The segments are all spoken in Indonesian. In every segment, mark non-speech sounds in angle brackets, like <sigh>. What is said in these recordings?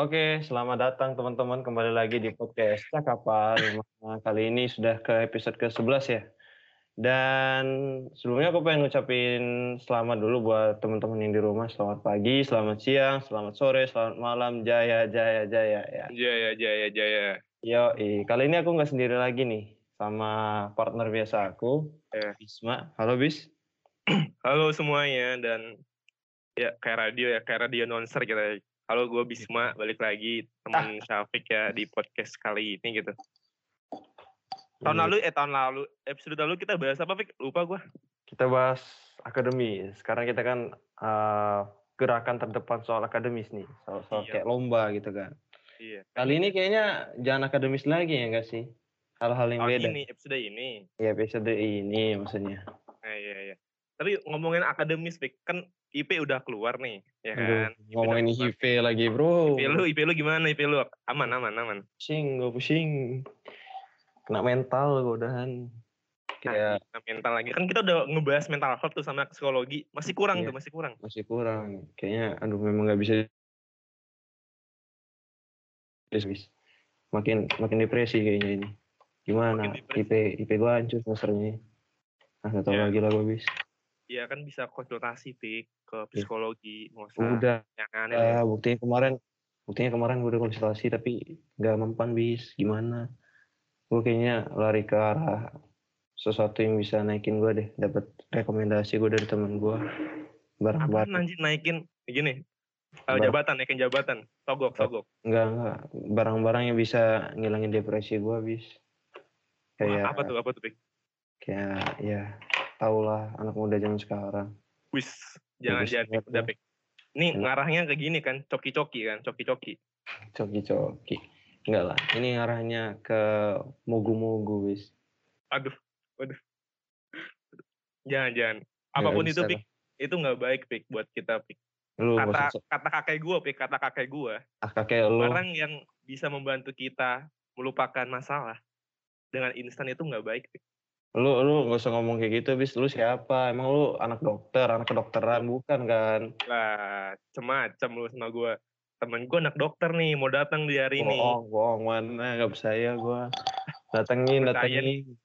Oke, selamat datang teman-teman kembali lagi di podcast Cakapan. Nah, kali ini sudah ke episode ke-11 ya. Dan sebelumnya aku pengen ngucapin selamat dulu buat teman-teman yang di rumah. Selamat pagi, selamat siang, selamat sore, selamat malam, jaya, jaya, jaya ya. Jaya, jaya, jaya. Yo, kali ini aku nggak sendiri lagi nih sama partner biasa aku, Ya. Bisma. Halo Bis. <clears throat> Halo semuanya dan ya kayak radio ya, kayak radio nonser kita. Halo gue Bisma, balik lagi teman Syafiq ya di podcast kali ini gitu. Tahun Iya, lalu, eh tahun lalu, episode lalu kita bahas apa Fik? Lupa gue. Kita bahas akademi. Sekarang kita kan eh, gerakan terdepan soal akademis nih. Soal, soal Iya. kayak lomba gitu kan. Iya. Kali ini kayaknya jangan akademis lagi ya enggak sih? Hal-hal yang Tahun beda. ini, episode ini. Ya episode ini maksudnya. Nah, iya, iya. Tapi ngomongin akademis, Fik, kan IP udah keluar nih, ya Aduh, kan? IP ngomongin. HIV lagi bro. IP lu, IP lu gimana IP lu? Aman, aman, aman. Pusing, gue pusing. Kena mental gue udahan. Kayak Nah, mental lagi. Kan kita udah ngebahas mental health tuh sama psikologi. Masih kurang Iya. tuh, masih kurang. masih kurang. Kayaknya aduh memang nggak bisa. Bis, bis. Makin makin depresi kayaknya ini. Gimana? Depresi. IP IP gue hancur semesternya. Ah nggak tahu Ya. lagi lah gue bis. Iya kan bisa konsultasi Pik ke psikologi, nggak usah Iya. Udah. yang aneh. Ah, buktinya kemarin buktinya kemarin gue udah konsultasi tapi nggak mempan bis gimana gue kayaknya lari ke arah sesuatu yang bisa naikin gue deh dapat rekomendasi gue dari teman gue barang barang anjir naikin gini? Barang- jabatan, naikin jabatan. Togok, togok. enggak enggak barang-barang yang bisa ngilangin depresi gue bis Wah, kayak apa tuh, apa tuh Pik? kayak ya tau lah anak muda zaman sekarang Wis, jangan Bagus jangan Pik, banget, udah ya. Ini Enak. ngarahnya ke gini kan, coki-coki kan, coki-coki. coki-coki enggak lah ini arahnya ke mogu-mogu bis Aduh, waduh. Jangan, jangan. Apa pun itu Pik, itu nggak baik Pik buat kita Pik. lu Kata maksud kata kakek gue Pik, kata kakek gue. ah kakek lu Orang yang bisa membantu kita melupakan masalah dengan instan itu nggak baik Pik. Lu lu nggak usah ngomong kayak gitu bis. Lu siapa? Emang lu anak dokter anak kedokteran? Bukan kan? Lah cemacem lu sama gue temen gue anak dokter nih mau datang di hari ini. Bohong bohong mana nggak percaya gua. Datengin datengin.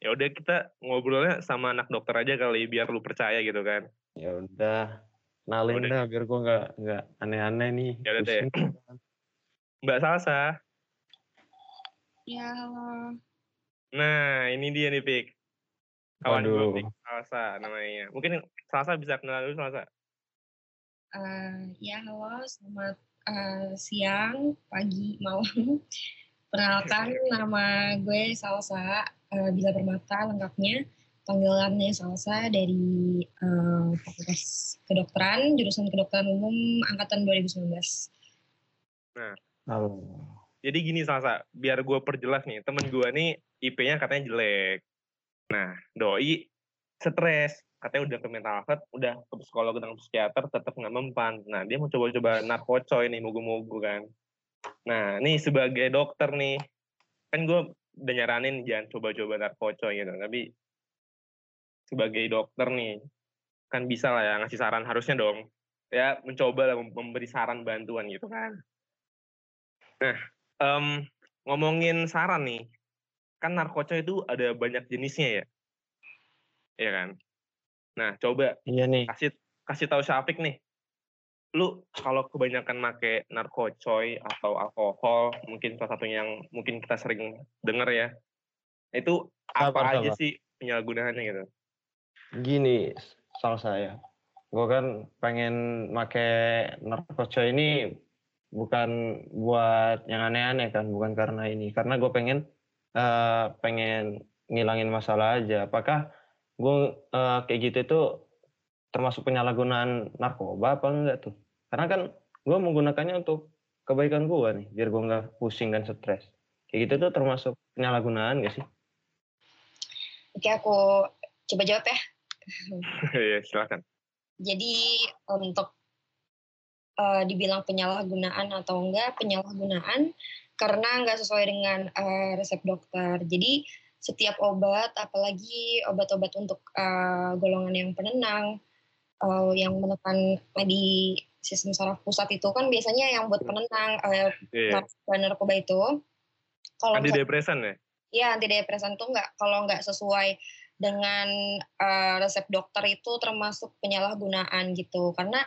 ya udah kita ngobrolnya sama anak dokter aja kali biar lu percaya gitu kan? Ya udah Udah. dah biar gua nggak nggak aneh-aneh nih. Ya udah deh. Mbak Salsa. Ya, halo. Nah ini dia nih Pik kawan gue Waduh. Pik Salsa namanya mungkin Salsa bisa kenal dulu Salsa Eh, ya, halo. Selamat eh, siang, pagi, malam. Perkenalkan, nama gue Salsa eh, Bila Permata lengkapnya. Panggilannya Salsa dari eh, Fakultas Kedokteran, jurusan Kedokteran Umum Angkatan 2019. Halo. Jadi gini Salsa biar gue perjelas nih temen gue nih IP-nya katanya jelek. Nah doi stres katanya udah ke mental health udah ke psikolog dan psikiater tetap nggak mempan. Nah dia mau coba-coba narkocoy nih mogu-mogu kan. Nah nih sebagai dokter nih kan gue udah nyaranin jangan coba-coba narkocoy gitu tapi sebagai dokter nih kan bisa lah ya ngasih saran harusnya dong. Ya mencoba lah mem- memberi saran bantuan gitu kan. Nah em, ngomongin saran nih kan narkocoy itu ada banyak jenisnya ya Iya kan nah coba Iya nih. kasih kasih tahu Syafiq nih lu kalau kebanyakan make narkocoy atau alkohol mungkin salah satu yang mungkin kita sering denger ya itu apa Sabar, aja sabar. sih penyalahgunaannya gitu Gini, salah saya. Gue kan pengen make narkoba ini bukan buat yang aneh-aneh kan, bukan karena ini. Karena gue pengen eh, pengen ngilangin masalah aja. Apakah gue eh, kayak gitu itu termasuk penyalahgunaan narkoba apa enggak tuh? Karena kan gue menggunakannya untuk kebaikan gue nih, biar gue nggak pusing dan stres. Kayak gitu tuh termasuk penyalahgunaan gak sih? Oke, aku coba jawab ya. <laughs> ya silakan Jadi untuk eh, dibilang penyalahgunaan atau enggak penyalahgunaan karena enggak sesuai dengan eh, resep dokter. Jadi setiap obat, apalagi obat-obat untuk eh, golongan yang penenang, eh, yang menekan di sistem saraf pusat itu kan biasanya yang buat penenang uh, Iya. narkoba narkoba itu. Kalau Antidepresan ya? Iya, antidepresan tuh nggak kalau nggak sesuai dengan eh, resep dokter itu termasuk penyalahgunaan gitu. Karena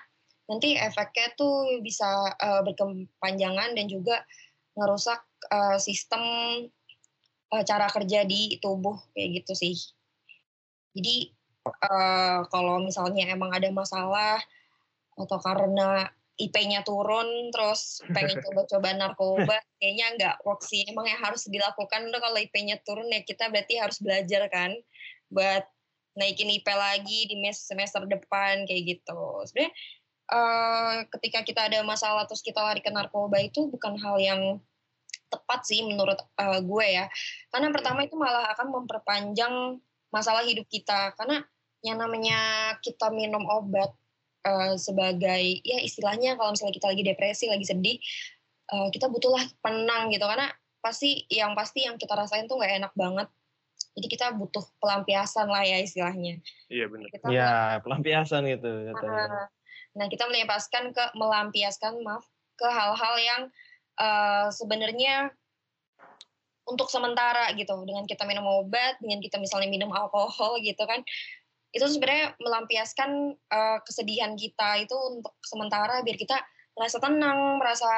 nanti efeknya tuh bisa eh, berkepanjangan dan juga ngerusak eh, sistem eh, cara kerja di tubuh kayak gitu sih. Jadi eh, kalau misalnya emang ada masalah atau karena IP-nya turun terus pengen <laughs> coba-coba narkoba kayaknya nggak work sih emang yang harus dilakukan tuh kalau IP-nya turun ya kita berarti harus belajar kan buat naikin IP lagi di mes- semester depan kayak gitu sebenarnya eh, ketika kita ada masalah terus kita lari ke narkoba itu bukan hal yang tepat sih menurut eh, gue ya. Karena pertama itu malah akan memperpanjang masalah hidup kita. Karena yang namanya kita minum obat eh, sebagai ya istilahnya kalau misalnya kita lagi depresi lagi sedih eh, kita butuhlah penang gitu. Karena pasti yang pasti yang kita rasain tuh nggak enak banget. Jadi kita butuh pelampiasan lah ya istilahnya. Iya benar. kita Ya, pelampiasan gitu katanya. Ah, nah kita melampiaskan ke melampiaskan maaf ke hal-hal yang eh, sebenarnya untuk sementara gitu. Dengan kita minum obat dengan kita misalnya minum alkohol gitu kan. Itu sebenarnya melampiaskan eh, kesedihan kita itu untuk sementara biar kita merasa tenang merasa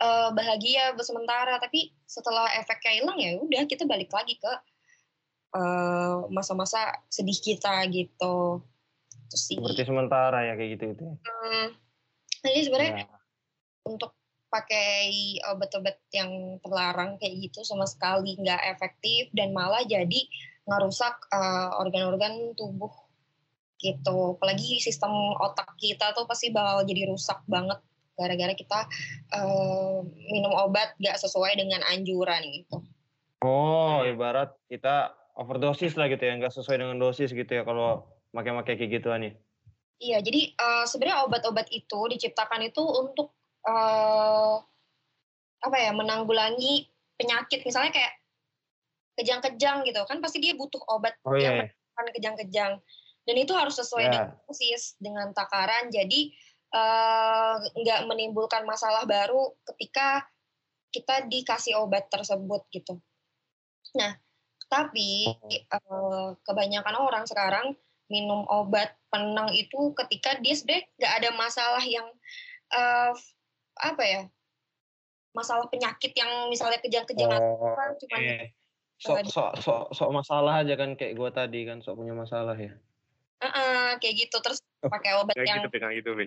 eh, bahagia sementara. Tapi setelah efeknya hilang ya udah kita balik lagi ke masa-masa sedih kita gitu itu sih Seperti sementara ya kayak gitu gitu. Hmm, jadi sebenarnya Ya. untuk pakai obat-obat yang terlarang kayak gitu sama sekali nggak efektif dan malah jadi ngerusak eh, organ-organ tubuh gitu. Apalagi sistem otak kita tuh pasti bakal jadi rusak banget gara-gara kita eh, minum obat nggak sesuai dengan anjuran gitu. Oh, ibarat kita overdosis lah gitu ya, nggak sesuai dengan dosis gitu ya kalau pakai-pakai kayak gituan nih. Iya, jadi eh, sebenarnya obat-obat itu diciptakan itu untuk eh, apa ya menanggulangi penyakit misalnya kayak kejang-kejang gitu kan pasti dia butuh obat Oh yang iya, menahan kejang-kejang dan itu harus sesuai Ya. dengan dosis dengan takaran jadi eh, nggak menimbulkan masalah baru ketika kita dikasih obat tersebut gitu. Nah, tapi eh, kebanyakan orang sekarang minum obat penenang itu ketika dia sebenarnya nggak ada masalah yang eh, apa ya masalah penyakit yang misalnya kejang-kejang Oh, apa cuman eh. Sok sok sok sok masalah aja kan kayak gua tadi kan sok punya masalah ya. "Eh-eh," kayak gitu terus pakai obat Kayak yang gitu, kayak gitu, <laughs>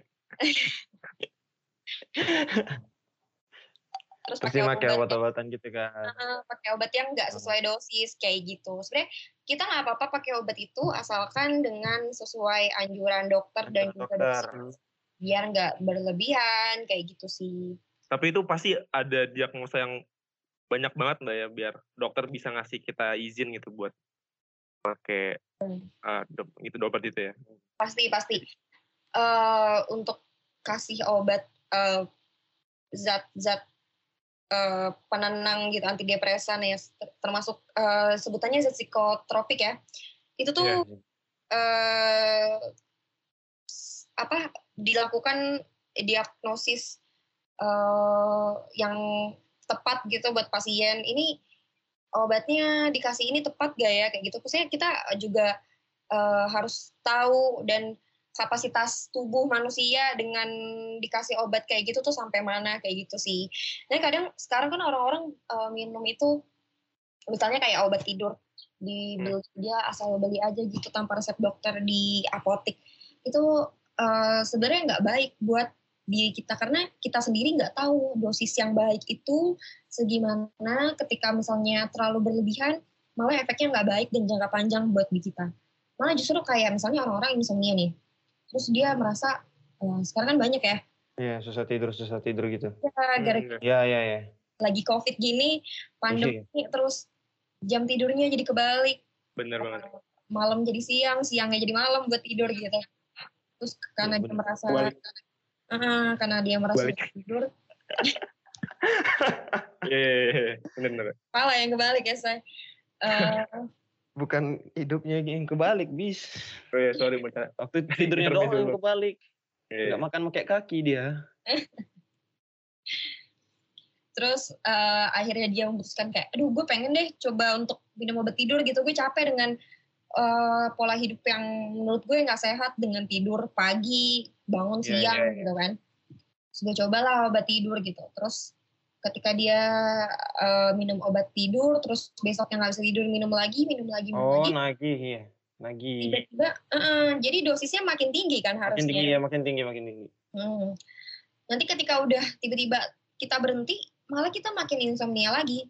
terus Terus pakai obat obat-obatan gitu kan. Heeh, pakai obat yang nggak sesuai dosis kayak gitu. Sebenarnya kita nggak apa-apa pakai obat itu asalkan dengan sesuai anjuran dokter dan juga Dokter. biar nggak berlebihan kayak gitu sih. Tapi itu pasti ada diagnosa yang banyak banget mbak ya biar dokter bisa ngasih kita izin gitu buat pakai uh, do- itu obat itu ya. Pasti pasti Eh, untuk kasih obat eh, zat-zat eh, penenang gitu antidepresan ya ter- termasuk eh, sebutannya psikotropik ya. Itu tuh Iya. eh, s- apa dilakukan diagnosis eh, yang tepat gitu buat pasien ini obatnya dikasih ini tepat gak ya kayak gitu maksudnya kita juga eh, harus tahu dan kapasitas tubuh manusia dengan dikasih obat kayak gitu tuh sampai mana kayak gitu sih. Dan kadang sekarang kan orang-orang eh, minum itu misalnya kayak obat tidur dibeli dia asal beli aja gitu tanpa resep dokter di apotik. Itu eh, sebenarnya nggak baik buat diri kita karena kita sendiri nggak tahu dosis yang baik itu segimana ketika misalnya terlalu berlebihan malah efeknya nggak baik dan jangka panjang buat diri kita. Malah justru kayak misalnya orang-orang insomnia nih terus dia merasa eh, sekarang kan banyak ya Iya, susah tidur, susah tidur gitu. ya gara Hmm, Iya, iya, iya. lagi covid gini pandemi terus jam tidurnya jadi kebalik Bener banget. malam jadi siang siangnya jadi malam buat tidur gitu terus karena dia bener. merasa. Ah, karena dia merasa Kebalik. tidur <laughs> Iya, iya, iya, bener bener. malah yang kebalik ya saya Eh, Bukan hidupnya yang kebalik, bis. Oh iya, sorry bercanda. Waktu tidurnya doang yang kebalik. Iya. nggak makan pakai kaki dia. <laughs> terus eh, akhirnya dia memutuskan kayak aduh gue pengen deh coba untuk minum obat tidur gitu gue capek dengan eh, pola hidup yang menurut gue nggak sehat dengan tidur pagi bangun Iya, siang iya, iya. gitu kan terus gue cobalah obat tidur gitu terus ketika dia eh, minum obat tidur terus besoknya nggak bisa tidur minum lagi minum lagi minum Oh, lagi nagih ya. Nagih. tiba-tiba eh, jadi dosisnya makin tinggi kan Makin harusnya tinggi ya, makin tinggi, makin tinggi. Hmm. Nanti ketika udah tiba-tiba kita berhenti, malah kita makin insomnia lagi.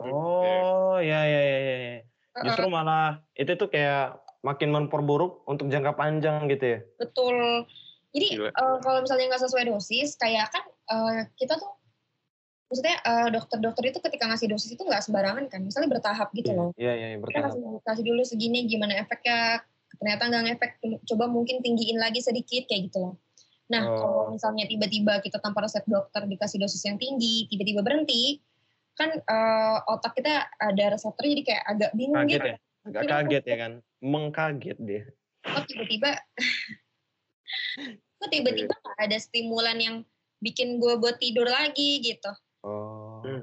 Oh, ya ya ya ya. ya. Justru malah itu tuh kayak makin memperburuk untuk jangka panjang gitu ya. betul. Jadi Gila. eh, kalau misalnya nggak sesuai dosis, kayak kan eh, kita tuh, maksudnya eh, dokter-dokter itu ketika ngasih dosis itu nggak sembarangan kan, misalnya bertahap gitu loh. Iya, iya, iya, bertahap. kasih, kasih dulu segini, gimana efeknya, ternyata nggak ngefek, coba mungkin tinggiin lagi sedikit kayak gitu loh. Nah, Oh. kalau misalnya tiba-tiba kita tanpa resep dokter dikasih dosis yang tinggi, tiba-tiba berhenti, kan eh, otak kita ada reseptor jadi kayak agak bingung Kaget gitu. ya? Agak kaget ya kan? Mengkaget dia. <laughs> Kok tiba-tiba, kok tiba-tiba nggak ada stimulan yang bikin gue buat tidur lagi gitu. Oh. Hmm.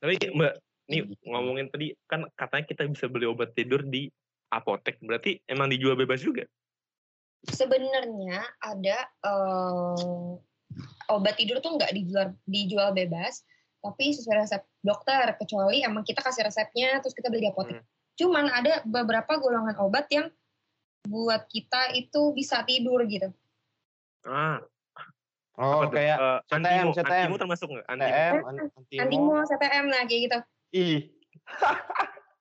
Tapi Mbak, nih ngomongin tadi kan katanya kita bisa beli obat tidur di apotek. Berarti emang dijual bebas juga? Sebenarnya ada eh, obat tidur tuh nggak dijual dijual bebas, tapi sesuai resep dokter. Kecuali emang kita kasih resepnya, terus kita beli di apotek. Hmm. Cuman ada beberapa golongan obat yang buat kita itu bisa tidur gitu. Ah, Oh, apa kayak Eh, CTM, Antimo, CTM. Antimo termasuk nggak? Antimo. An- Antimo. Antimo, CTM, nah kayak gitu. Ih,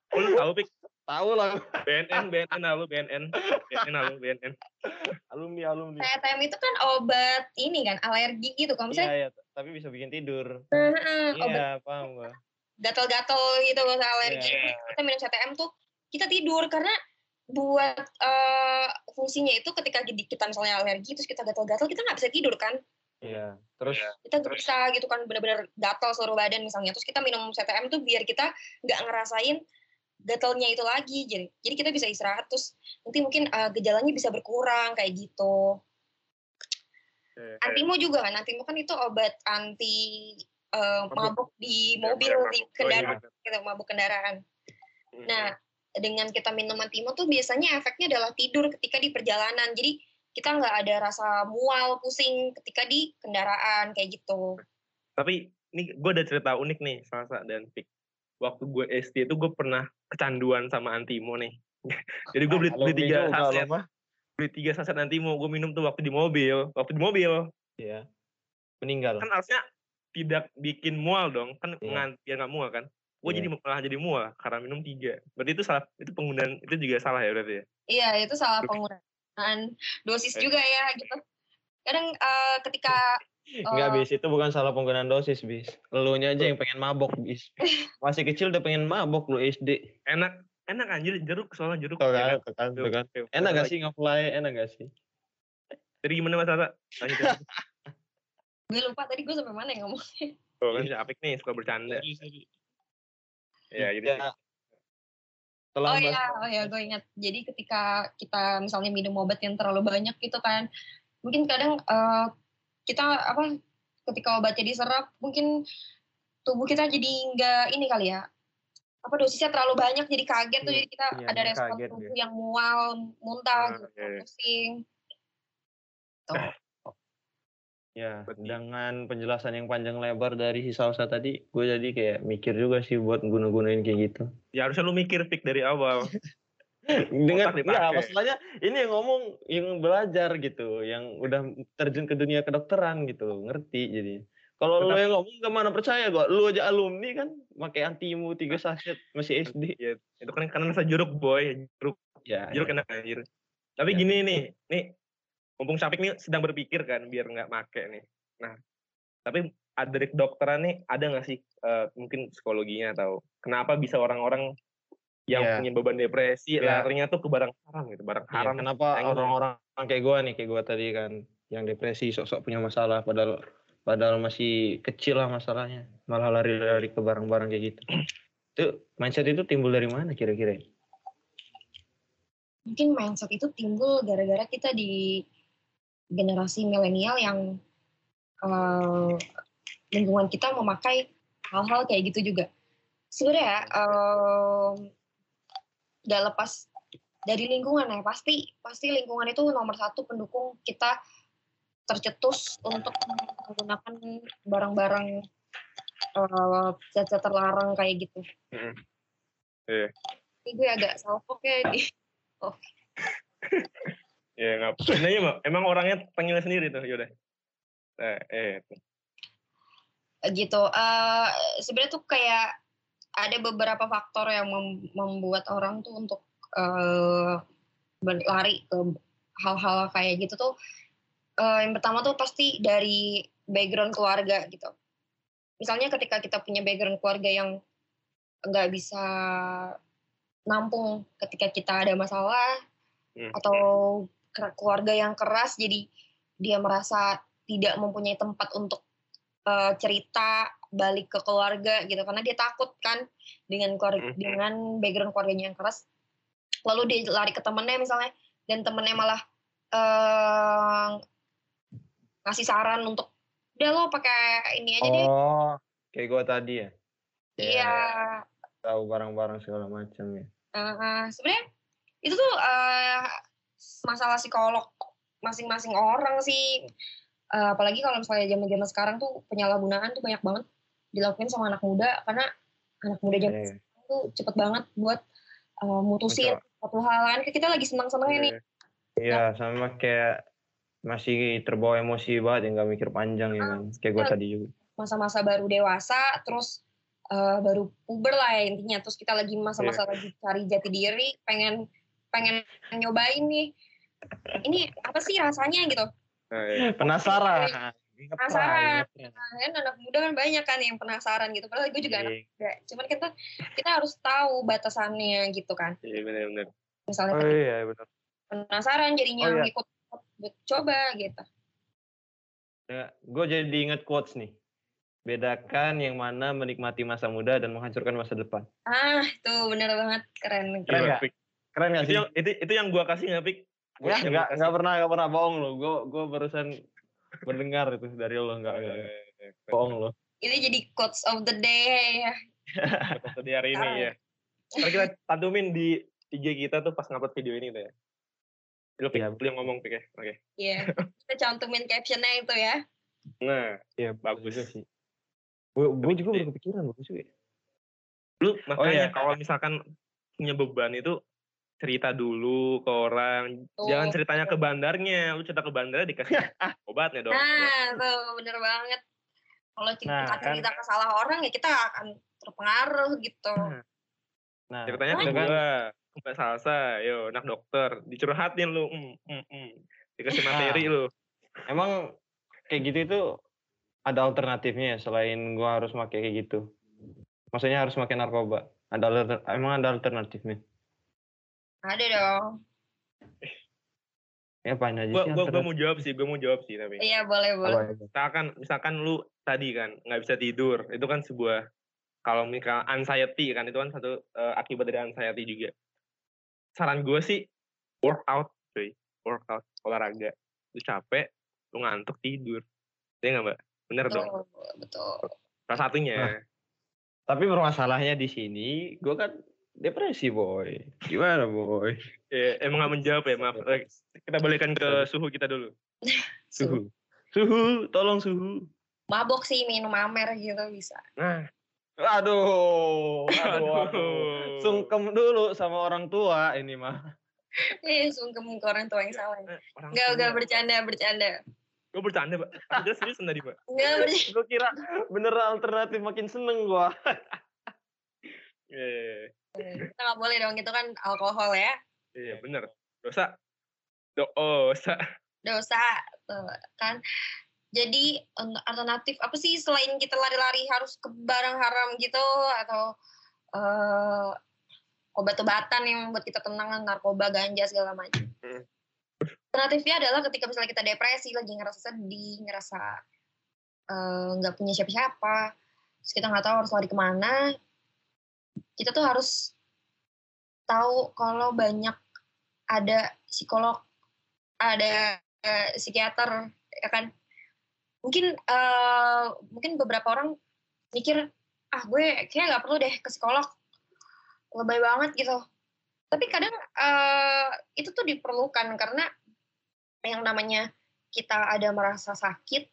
Oh, lu tahu Pik? tahu lah. BNN, BNN halo BNN. BNN halo BNN. Alumni, alumni. CTM itu kan obat ini kan alergi gitu. Kalau Iya, misalnya iya, tapi bisa bikin tidur. eh, obat Iya, paham gua. gatal-gatal gitu kalau alergi Iya. kita minum CTM tuh kita tidur karena buat eh, fungsinya itu ketika kita misalnya alergi terus kita gatal-gatal kita nggak bisa tidur kan Iya. Terus Iya. kita bisa gitu kan benar-benar gatal seluruh badan misalnya terus kita minum CTM tuh biar kita nggak ngerasain gatalnya itu lagi jadi jadi kita bisa istirahat terus nanti mungkin eh, gejalanya bisa berkurang kayak gitu Eh, antimo juga kan antimo kan itu obat anti eh, Mabuk. mabuk di Ya, mobil benar, di mabuk. Oh, iya, kendaraan benar. gitu mabuk kendaraan Hmm. Nah, dengan kita minum antimo tuh biasanya efeknya adalah tidur ketika di perjalanan. Jadi kita nggak ada rasa mual, pusing ketika di kendaraan kayak gitu. Tapi ini gue ada cerita unik nih Salsa dan Pik. Waktu gue SD itu gue pernah kecanduan sama Antimo nih. <laughs> Jadi gue beli, beli alumni tiga saset, beli tiga saset Antimo. Gue minum tuh waktu di mobil, waktu di mobil. Iya. Meninggal. Kan harusnya tidak bikin mual dong, kan Iya. biar nggak mual kan. Gue Iya. jadi malah jadi mual karena minum tiga. Berarti itu salah, itu penggunaan itu juga salah ya berarti ya. Iya, itu salah penggunaan dosis Eh. juga ya gitu. Kadang eh, ketika <laughs> Enggak, eh, bis. Itu bukan salah penggunaan dosis, bis. Elunya aja yang pengen mabok, bis. <laughs> Masih kecil udah pengen mabok lu SD. Enak, enak anjir jeruk soalnya jeruk. Tuh ya kan, tuh kan, tuh kan. Enak gak sih nge-fly? Enak gak sih? Jadi gimana Mas Tata? <laughs> Gue lupa tadi gue sampai mana yang ngomong. Oh, kan si Apik nih suka bercanda. Ya, jadi Ya. Oh iya, oh iya, gue ingat. Jadi ketika kita misalnya minum obat yang terlalu banyak gitu kan, mungkin kadang eh, kita apa, ketika obatnya diserap, mungkin tubuh kita jadi nggak ini kali ya, apa dosisnya terlalu banyak, jadi kaget tuh, Iya, jadi kita iya, ada respon kaget tubuh dia. yang mual, muntah, Ah, gitu, iya, iya. pusing. Tuh. Ya, Berarti- dengan penjelasan yang panjang lebar dari si Salsa tadi, gue jadi kayak mikir juga sih buat guna-gunain kayak gitu. ya harusnya lu mikir Pik dari awal. <laughs> Dengan ya masalahnya ini yang ngomong yang belajar gitu, yang udah terjun ke dunia kedokteran gitu, ngerti jadi. Kalau lu yang ngomong gimana percaya gua? Lu aja alumni kan, pakai antimu tiga <laughs> saset masih SD. Ya, itu kan karena rasa jeruk boy, jeruk, Ya, jeruk ya. enak anjir. Tapi Ya. gini nih, nih mumpung Sapik nih sedang berpikir kan biar nggak make nih. Nah, tapi ada dari kedokteran nih ada nggak sih eh, mungkin psikologinya atau kenapa bisa orang-orang yang Iya. punya beban depresi Iya. larinya tuh ke barang haram gitu, barang Iya, haram. kenapa orang-orang kayak gua nih, kayak gua tadi kan, yang depresi sok-sok punya masalah, padahal padahal masih kecil lah masalahnya, malah lari-lari ke barang-barang kayak gitu. <clears throat> Itu mindset itu timbul dari mana kira-kira? Mungkin mindset itu timbul gara-gara kita di generasi milenial yang uh, lingkungan kita memakai hal-hal kayak gitu juga. Sebenarnya um, gak lepas dari lingkungan ya pasti pasti lingkungan itu nomor satu pendukung kita tercetus untuk menggunakan barang-barang uh, terlarang kayak gitu. Mm. Iya. Ini gue agak salpok ya di. <laughs> Oh. <laughs> ya nggak. Nah, iya, emang orangnya panggil sendiri tuh, yaudah. Nah, eh. Gitu. Uh, Sebenarnya tuh kayak ada beberapa faktor yang mem membuat orang tuh untuk uh, berlari ke hal-hal kayak gitu tuh. Uh, yang pertama tuh pasti dari background keluarga gitu. Misalnya ketika kita punya background keluarga yang nggak bisa nampung ketika kita ada masalah hmm. atau keluarga yang keras jadi dia merasa tidak mempunyai tempat untuk uh, cerita balik ke keluarga gitu. Karena dia takut kan dengan keluarga, hmm. dengan background keluarganya yang keras. Lalu dia lari ke temennya misalnya dan temennya malah uh, ngasih saran untuk udah lo pakai ini aja deh. Oh kayak gue tadi ya? Iya. Tahu barang-barang segala macam ya. Uh, sebenarnya itu tuh uh, masalah psikolog masing-masing orang sih. Uh, apalagi kalau misalnya zaman-zaman sekarang tuh penyalahgunaan tuh banyak banget dilakukan sama anak muda karena anak muda zaman yeah. sekarang tuh cepet banget buat uh, mutusin satu hal kan kita lagi senang-senangnya yeah. nih. Iya, yeah, sama kayak masih terbawa emosi banget yang gak mikir panjang ya kan. Kayak gue tadi juga. Masa-masa baru dewasa, terus uh, baru puber lah ya intinya terus kita lagi masa-masa yeah. lagi cari jati diri pengen pengen nyobain nih ini apa sih rasanya gitu oh, iya. penasaran penasaran kan anak muda kan banyak kan yang penasaran gitu padahal gue juga anak iya. muda cuman kita kita harus tahu batasannya gitu kan iya benar-benar misalnya oh, iya, benar. penasaran jadinya oh, iya. ikut coba gitu ya, gue jadi inget quotes nih Bedakan yang mana menikmati masa muda dan menghancurkan masa depan. Ah, itu bener banget. Keren. Keren nggak? Keren nggak sih? Itu yang, itu, itu yang gua kasih nggak, Pik? Ya, nggak, nggak pernah, nggak pernah bohong lo. Gue, gue barusan mendengar itu dari lo, nggak, nggak, bohong lo. Ini jadi quotes of the day ya. Quotes di hari ini ya. Ntar kita tantumin di IG kita tuh pas ngupload video ini tuh ya. Lu, Pik, ya. lu yang ngomong, Pik ya? Oke. Okay. Iya, kita cantumin captionnya itu ya. Nah, ya bagus sih. Gue juga belum kepikiran bagus juga. Lu oh, makanya oh, iya. kalau misalkan punya beban itu cerita dulu ke orang. Oh. Jangan ceritanya ke bandarnya. Lu cerita ke bandarnya dikasih <laughs> obatnya dong. Nah, tuh bener banget. Kalau cerita, nah, kan. cerita ke salah orang ya kita akan terpengaruh gitu. Nah, nah ceritanya ke gue, Mbak Salsa, yo anak dokter, dicurhatin lu, mm, mm, mm. dikasih materi nah, lu. Emang kayak gitu itu ada alternatifnya ya selain gua harus pakai kayak gitu? Maksudnya harus pakai narkoba. Ada alter, emang ada alternatifnya? Ada dong. Ya apa aja gua, sih? Gua, gua mau jawab sih, gua mau jawab sih tapi. Iya boleh boleh. Misalkan misalkan lu tadi kan nggak bisa tidur, itu kan sebuah kalau misal anxiety kan itu kan satu uh, akibat dari anxiety juga. Saran gue sih workout, cuy, workout olahraga. Lu capek, lu ngantuk tidur. Iya nggak mbak? Bener betul, dong. Betul. Salah satunya. Nah, tapi bermasalahnya di sini, gue kan depresi boy. Gimana boy? Ya, emang gak menjawab ya, maaf. Eh, kita balikan ke suhu kita dulu. <laughs> suhu. Suhu, tolong suhu. Mabok sih minum amer gitu bisa. Nah. Aduh, aduh, aduh. Sungkem dulu sama orang tua ini mah. Eh, sungkem ke orang tua yang salah. Enggak, enggak bercanda, bercanda. Gue bercanda, Pak. Dia serius tadi, Pak. Enggak, bercanda. <laughs> gue kira bener alternatif makin seneng gue. Iya. Kita nggak boleh dong, itu kan alkohol ya. Iya, bener. Dosa. Dosa. Dosa, tuh, kan. Jadi alternatif apa sih selain kita lari-lari harus ke barang haram gitu atau uh, obat-obatan yang membuat kita tenang, narkoba, ganja segala macam. Hmm alternatifnya adalah ketika misalnya kita depresi lagi ngerasa sedih ngerasa eh, nggak uh, punya siapa-siapa terus kita nggak tahu harus lari ke mana kita tuh harus tahu kalau banyak ada psikolog ada psikiater ya kan? Mungkin eh, mungkin beberapa orang mikir ah gue kayak nggak perlu deh ke psikolog. Lebay banget gitu. Tapi kadang eh, itu tuh diperlukan karena yang namanya kita ada merasa sakit.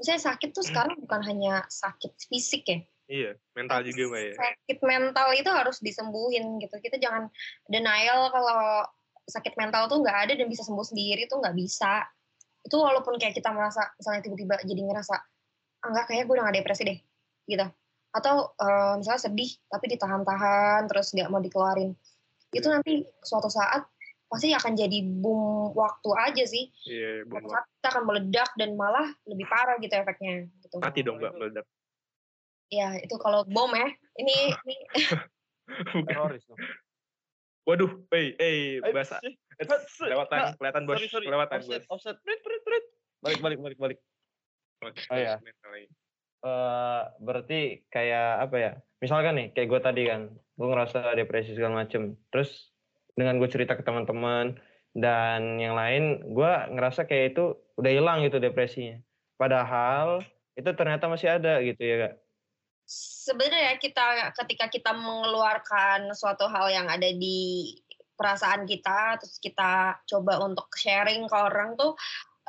Misalnya sakit tuh sekarang bukan hanya sakit fisik ya Iya, mental juga mbak ya. sakit mental itu harus disembuhin gitu. Kita jangan denial kalau sakit mental tuh nggak ada dan bisa sembuh sendiri tuh nggak bisa. Itu walaupun kayak kita merasa misalnya tiba-tiba jadi ngerasa ah nggak kayak gue udah gak depresi deh gitu. Atau eh, misalnya sedih tapi ditahan-tahan terus nggak mau dikeluarin. Itu nanti suatu saat pasti akan jadi boom waktu aja sih. Iya, suatu bener. saat kita akan meledak dan malah lebih parah gitu efeknya gitu. Mati dong mbak meledak. Ya itu kalau bom ya ini, ini <laughs> Bukan. Teroris dong. Waduh, hey, hey, Eh, bahasa. Eh. Kelewatan, Nggak, kelewatan bos, Sorry, sorry. kelewatan Offset, bos. offset. Prit, prit, prit. Balik, balik, balik, balik. Oke, Oh, iya. lagi. eh berarti kayak apa ya? Misalkan nih, kayak gue tadi kan, gue ngerasa depresi segala macem. Terus dengan gue cerita ke teman-teman dan yang lain, gue ngerasa kayak itu udah hilang gitu depresinya. Padahal itu ternyata masih ada gitu ya kak. Sebenarnya kita ketika kita mengeluarkan suatu hal yang ada di perasaan kita terus kita coba untuk sharing ke orang tuh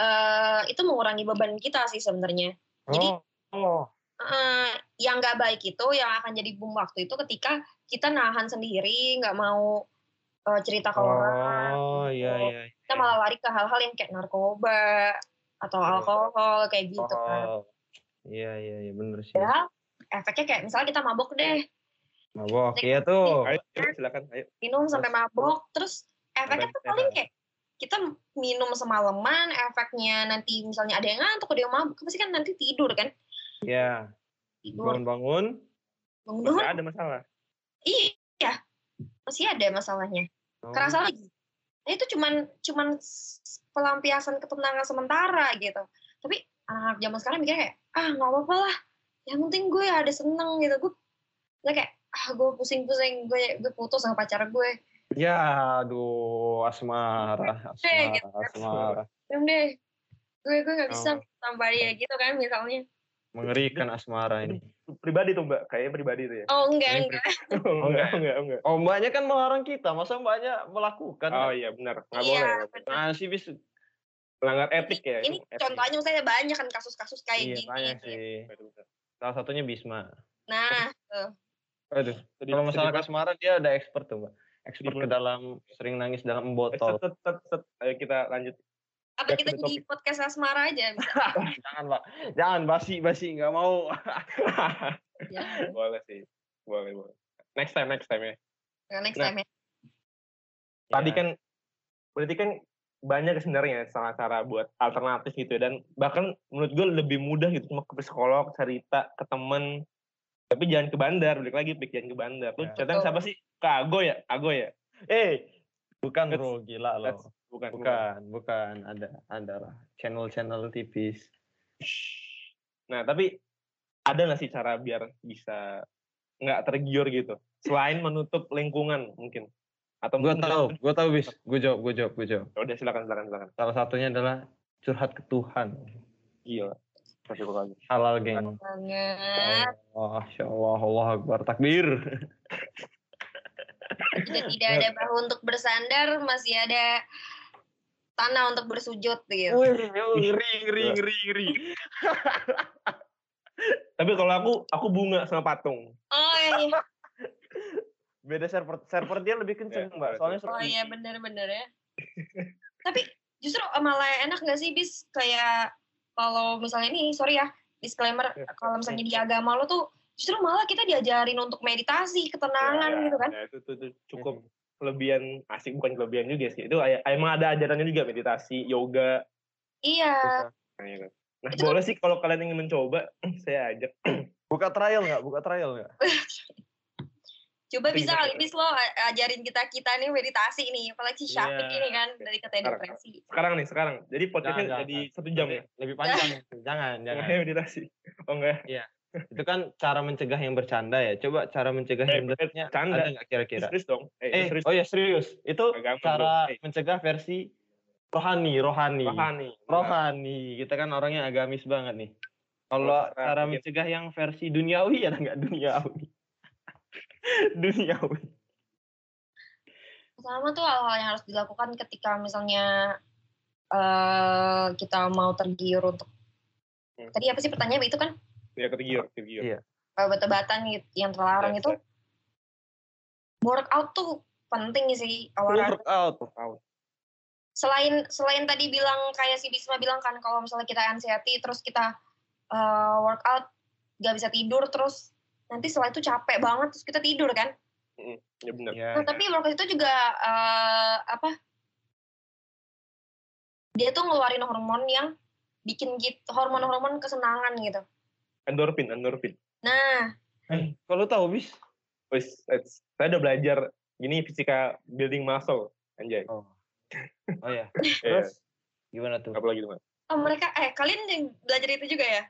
eh, itu mengurangi beban kita sih sebenarnya Jadi, oh, Eh, yang nggak baik itu yang akan jadi boom waktu itu ketika kita nahan sendiri nggak mau eh, cerita ke orang oh iya iya. kita malah lari ke hal-hal yang kayak narkoba atau Iya. alkohol kayak gitu kan Oh, iya iya iya bener sih. Padahal efeknya kayak misalnya kita mabok deh. Mabok, iya tuh. Ayo, silakan, ayo. minum sampai mabok terus efeknya tuh paling kayak kita minum semalaman efeknya nanti misalnya ada yang ngantuk ada yang mabuk pasti kan nanti tidur kan? Iya, tidur. Bangun-bangun. bangun Masih bangun ada masalah. iya. Masih ada masalahnya. Oh. kerasa lagi. Nah, itu cuman cuman pelampiasan ketenangan sementara gitu. Tapi anak zaman sekarang mikirnya kayak ah nggak apa-apa lah yang penting gue ada seneng gitu gue kayak ah gue pusing-pusing gue gue putus sama pacar gue Ya, aduh, asmara, Eh, gitu. asmara, asmara. Deh gue gue nggak bisa Oh. tambah dia gitu kan misalnya Mengerikan asmara ini. Pribadi tuh mbak, kayaknya pribadi tuh ya. oh enggak Ini enggak Oh, enggak, enggak, enggak. Oh, mbaknya kan melarang kita, masa mbaknya melakukan? Oh iya benar, nggak iya boleh. bener. Nah, sih bis. Melanggar etik ya. ini etik. contohnya misalnya banyak kan kasus-kasus kayak Iya, gini banyak gitu. sih. Betul-betul. Salah satunya Bisma. nah tuh. Aduh, kalau masalah asmara dia ada expert tuh, Mbak. Expert ke dalam sering nangis dalam Eh, botol. set, set, set, set. Ayo kita lanjut. apa kita jadi podcast asmara aja <laughs> bisa Jangan, Pak. Jangan basi-basi, nggak mau. <laughs> ya boleh sih. Boleh, boleh. Next time, next time ya. next Nah. time ya Tadi Ya. kan, berarti kan banyak sebenarnya salah cara buat alternatif gitu. Dan bahkan menurut gue lebih mudah gitu. Cuma ke psikolog, cerita, ke temen. Tapi jangan ke bandar, balik lagi, Pik, jangan ke bandar. Lu Ya. siapa sih? Ke Ago ya? Ago ya? Eh, bukan That's- bro, gila that's- Bukan, Bukan, bukan. Ada, ada. Channel-channel tipis. Nah, tapi ada nggak sih cara biar bisa nggak tergiur gitu? Selain menutup lingkungan mungkin. Atau Gue tahu, gue tahu bis. Gue jawab, gue jawab, gue jawab. Ya Udah silakan silakan silakan. Salah satunya adalah curhat ke Tuhan. Lagi. Halal geng. banget Allah, Masya Allah, Allah Akbar, takbir. sudah tidak ada <laughs> bahu untuk bersandar masih ada tanah untuk bersujud gitu Wih, ngeri, ngeri, ngeri, ngeri. Tapi kalau aku aku bunga sama patung. oh iya Beda server, server dia lebih kenceng, Ya, Mbak. Soalnya oh iya bener-bener ya <laughs> tapi justru malah enak gak sih bis kayak kalau misalnya ini sorry ya disclaimer Ya, kalau misalnya di agama lo tuh justru malah kita diajarin untuk meditasi ketenangan Ya, gitu kan ya, itu, itu, itu cukup kelebihan asik bukan kelebihan juga sih. Itu emang ada ajarannya juga meditasi, yoga. iya Nah, gitu. Nah, Itu kan- boleh sih kalau kalian ingin mencoba, <clears throat> saya ajak. <clears throat> Buka trial nggak? Buka trial nggak? <laughs> coba bisa kali bis lo ajarin kita kita nih meditasi nih apalagi si Syafiq Iya. ini kan dari katanya Sekarang. depresi Sekarang nih, sekarang. Jadi podcastnya Jangan, jadi jangan. satu jam ya. Lebih- panjang. <laughs> jangan, jangan. Meditasi. Oh enggak. Itu kan cara mencegah yang bercanda ya. Coba cara mencegah Eh, yang bercanda ada nggak kira-kira? Serius dong. Eh, Eh, serius. oh ya serius. Itu Agama cara. Eh. mencegah versi rohani, rohani. Rohani. Rohani. Kita kan orangnya agamis banget nih. Kalau cara mencegah yang versi duniawi ada nggak duniawi? Duniawi. Pertama tuh hal-hal yang harus dilakukan ketika misalnya eh kita mau tergiur untuk Hmm. tadi apa sih pertanyaan itu kan Ya ketigir, ketigir. Iya. obat-obatan gitu yang terlarang Yes, itu yes. workout tuh penting sih olahraga. Workout. Workout. Selain selain tadi bilang kayak si Bisma bilang kan kalau misalnya kita anxiety terus kita eh, workout gak bisa tidur terus nanti setelah itu capek banget terus kita tidur kan. Ya benar. Ya. Nah, tapi workout itu juga eh, apa? Dia tuh ngeluarin hormon yang bikin gitu hormon-hormon kesenangan gitu. Endorfin, endorfin. Nah, Eh, kalau tahu bis. Wis, it's- saya udah belajar gini fisika building muscle, anjay. Oh. Oh ya. <laughs> Iya. Terus gimana tuh? Apa lagi teman? oh mereka eh kalian yang belajar itu juga ya?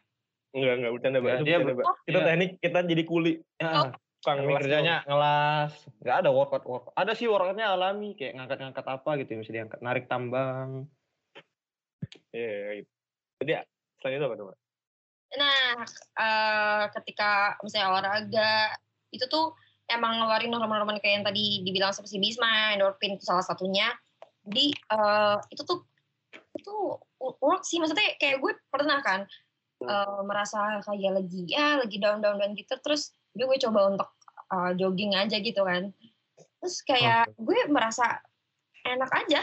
Enggak, enggak bercanda, Mbak. Ya, Itu dia bercanda, Mbak. Kita iya. teknik, kita jadi kuli. Ya, Oh. Ngelas kerjanya ngelas. Nggak ada workout workout. Ada sih workoutnya alami kayak ngangkat-ngangkat apa gitu bisa diangkat, narik tambang. Iya, iya, gitu. Jadi selain itu apa teman? Nah, eh, ketika misalnya olahraga itu tuh emang ngeluarin hormon-hormon kayak yang tadi dibilang seperti Bisma, endorfin itu salah satunya. Jadi eh, itu tuh itu work sih maksudnya kayak gue pernah kan eh, merasa kayak lagi ya lagi down down down gitu terus gue gue coba untuk eh, jogging aja gitu kan. Terus kayak gue merasa enak aja.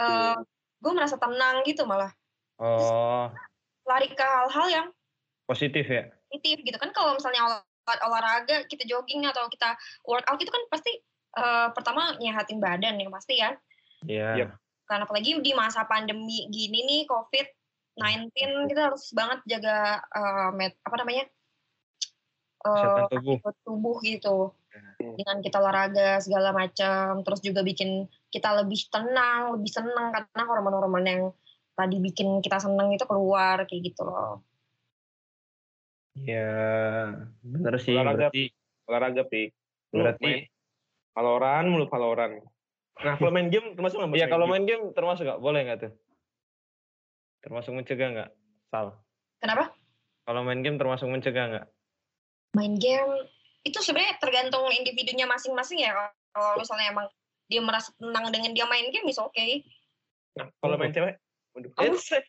Eh, gue merasa tenang gitu malah Oh, lari ke hal-hal yang positif ya. positif gitu kan kalau misalnya olah- olahraga kita jogging atau kita workout itu kan pasti eh, pertama nyehatin badan yang pasti kan Iya. Yep. karena apalagi di masa pandemi gini nih covid 19 kita harus banget jaga eh, met- apa namanya Kesehatan tubuh. tubuh gitu Hmm. dengan kita olahraga segala macam terus juga bikin kita lebih tenang lebih senang karena hormon-hormon yang tadi bikin kita senang itu keluar kayak gitu loh Iya, bener sih. Olahraga. Berarti, Olahraga, Pi. Berarti. Valorant, mulu Valorant. Nah, kalau main game termasuk nggak? Iya, kalau main game termasuk nggak? Boleh nggak tuh? Termasuk mencegah nggak? Sal. kenapa Kalau main game termasuk mencegah nggak? main game itu sebenarnya tergantung individunya masing-masing ya kalau misalnya emang dia merasa tenang dengan dia main game is oke Nah, kalau main cewek? Offside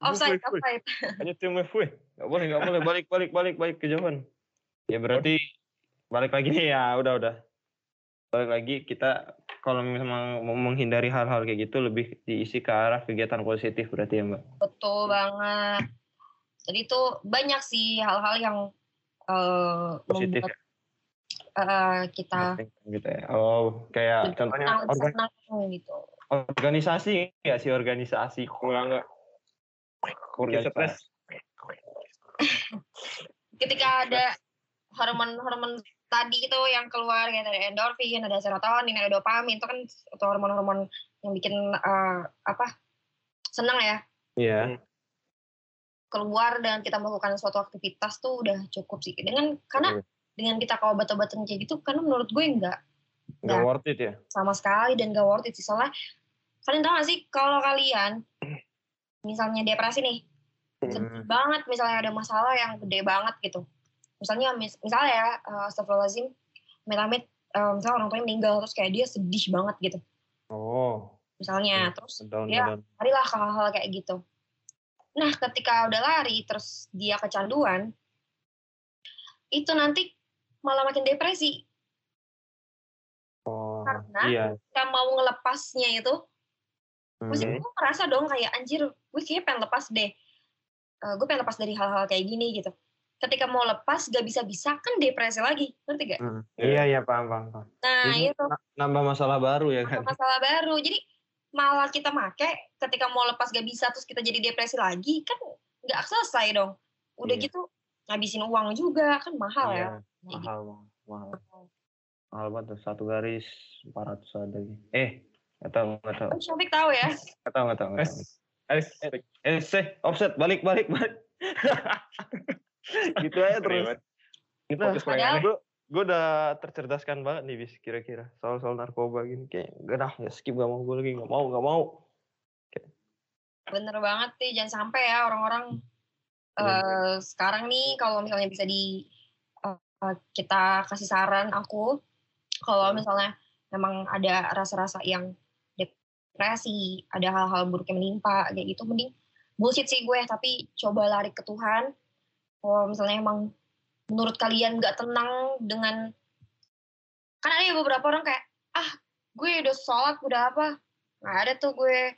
offside Hanya tim. Nggak boleh, nggak boleh. Balik, balik, balik, balik kejauhan. Ya berarti balik lagi nih <laughs> ya, udah, udah. Balik lagi kita kalau memang mau menghindari hal-hal kayak gitu lebih diisi ke arah kegiatan positif berarti ya mbak. betul banget jadi itu banyak sih hal-hal yang eh, Positif membuat eh, kita gitu ya. Oh, kayak contohnya senang, organ- senang gitu organisasi nggak sih organisasi? Enggak, enggak. Bikin stres. ketika ada hormon-hormon tadi itu yang keluar kayak ada endorfin, ada serotonin, ada dopamin itu kan hormon-hormon yang bikin eh, apa senang ya Iya. keluar dan kita melakukan suatu aktivitas tuh udah cukup sih dengan karena Iya. dengan kita ke obat-obatan kayak gitu karena menurut gue nggak Nggak Nggak. worth it ya? sama sekali dan gak worth it sih soalnya kalian tahu gak sih kalau kalian misalnya depresi nih sedih Hmm. banget misalnya ada masalah yang gede banget gitu misalnya mis- misalnya ya uh, astagfirullahaladzim amit-amit eh, misalnya orang tuanya meninggal terus kayak dia sedih banget gitu Oh, misalnya terus down, Iya. down. larilah ke hal-hal kayak gitu nah ketika udah lari terus dia kecanduan itu nanti malah makin depresi Oh, Karena iya. kita mau ngelepasnya itu Maksudnya Hmm. gue merasa dong kayak anjir gue kayaknya pengen lepas deh. Eh, gue pengen lepas dari hal-hal kayak gini gitu. Ketika mau lepas gak bisa-bisa kan depresi lagi. Ngerti gak? Hmm. Iya, iya, paham, paham, paham. Nah Jadi, itu na- nambah masalah baru ya kan? masalah baru. Jadi malah kita make ketika mau lepas gak bisa terus kita jadi depresi lagi kan gak selesai dong. Udah Iya. gitu ngabisin uang juga kan mahal ya. Iya, mahal, mahal, mahal. Mahal banget tuh, satu garis 400 ada gitu. Eh, nggak tahu, nggak tahu. Syafiq tahu ya. Nggak tahu, nggak tahu, nggak tahu. Eh, seh, offset, balik, balik, balik. <laughs> <laughs> gitu aja terus. Aneh. bro, gue udah tercerdaskan banget nih bis kira-kira soal soal narkoba gini kayak gak dah ya skip gak mau gue lagi gak mau gak mau Bener banget sih, jangan sampai ya orang-orang Iya. eh sekarang nih kalau misalnya bisa di eh, kita kasih saran aku, kalau Hmm. misalnya memang ada rasa-rasa yang depresi, ada hal-hal buruk yang menimpa kayak gitu, mending bullshit sih gue, tapi coba lari ke Tuhan. Kalau misalnya emang menurut kalian nggak tenang dengan kan ada ya beberapa orang kayak ah gue udah sholat udah apa nggak ada tuh gue